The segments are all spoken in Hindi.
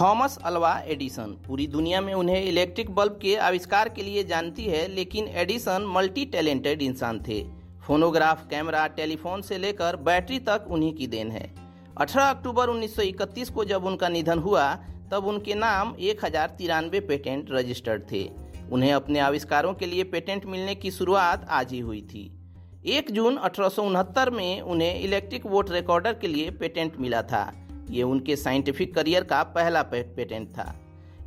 Thomas Alva Edison. पूरी दुनिया में उन्हें इलेक्ट्रिक बल्ब के आविष्कार के लिए जानती है, लेकिन एडिसन मल्टी टैलेंटेड इंसान थे। फोनोग्राफ, कैमरा, टेलीफोन से लेकर बैटरी तक उन्हीं की देन है। 18 अक्टूबर 1931 को जब उनका निधन हुआ, तब उनके नाम एक हज़ार तिरानवे पेटेंट रजिस्टर्ड थे। उन्हें अपने आविष्कारों के लिए पेटेंट मिलने की शुरुआत आज ही हुई थी। एक जून अठारह सौ उनहत्तर में उन्हें इलेक्ट्रिक वोट रिकॉर्डर के लिए पेटेंट मिला था। ये उनके साइंटिफिक करियर का पहला पेटेंट था।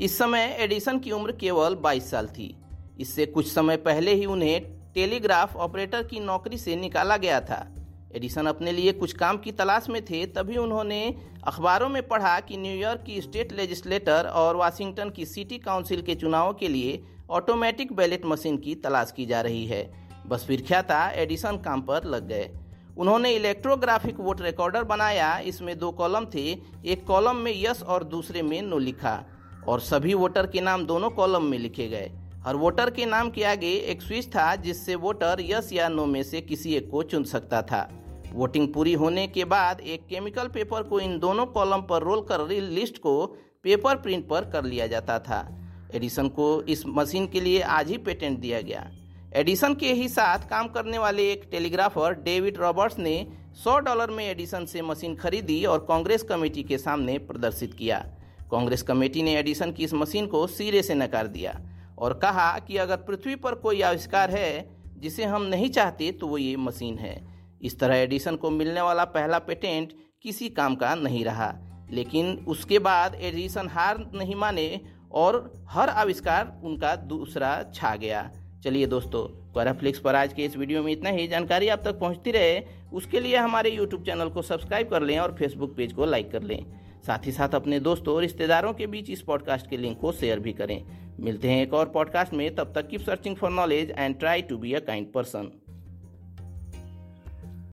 इस समय एडिसन की उम्र केवल 22 साल थी। इससे कुछ समय पहले ही उन्हें टेलीग्राफ ऑपरेटर की नौकरी से निकाला गया था। एडिसन अपने लिए कुछ काम की तलाश में थे, तभी उन्होंने अखबारों में पढ़ा कि न्यूयॉर्क की स्टेट लेजिस्लेटर और वाशिंगटन की सिटी काउंसिल के चुनावों के लिए ऑटोमेटिक बैलेट मशीन की तलाश की जा रही है। बस फिर था एडिसन काम पर लग गए। उन्होंने इलेक्ट्रोग्राफिक वोट रिकॉर्डर बनाया, इसमें दो कॉलम थे, एक कॉलम में यस और दूसरे में नो लिखा। और सभी वोटर के नाम दोनों कॉलम में लिखे गए। हर वोटर के नाम के आगे एक स्विच था, जिससे वोटर यस या नो में से किसी एक को चुन सकता था। वोटिंग पूरी होने के बाद एक केमिकल पेपर को इन दोनों कॉलम पर रोल कर लिस्ट को पेपर प्रिंट पर कर लिया जाता था। एडिसन को इस मशीन के लिए आज ही पेटेंट दिया गया। एडिसन के ही साथ काम करने वाले एक टेलीग्राफर, डेविड रॉबर्ट्स ने 100 डॉलर में एडिसन से मशीन खरीदी और कांग्रेस कमेटी के सामने प्रदर्शित किया। कांग्रेस कमेटी ने एडिसन की इस मशीन को सिरे से नकार दिया और कहा कि अगर पृथ्वी पर कोई आविष्कार है जिसे हम नहीं चाहते तो वो ये मशीन है। इस तरह एडिसन को मिलने वाला पहला पेटेंट किसी काम का नहीं रहा, लेकिन उसके बाद एडिसन हार नहीं माने और हर आविष्कार उनका दूसरा छा गया। चलिए दोस्तों क्वाराफ्लिक्स पर आज के इस वीडियो में इतना ही। जानकारी आप तक पहुँचती रहे, उसके लिए हमारे यूट्यूब चैनल को सब्सक्राइब कर लें और फेसबुक पेज को लाइक कर लें। साथ ही साथ अपने दोस्तों और रिश्तेदारों के बीच इस पॉडकास्ट के लिंक को शेयर भी करें। मिलते हैं एक और पॉडकास्ट में, तब तक keep searching for knowledge and try to be a kind person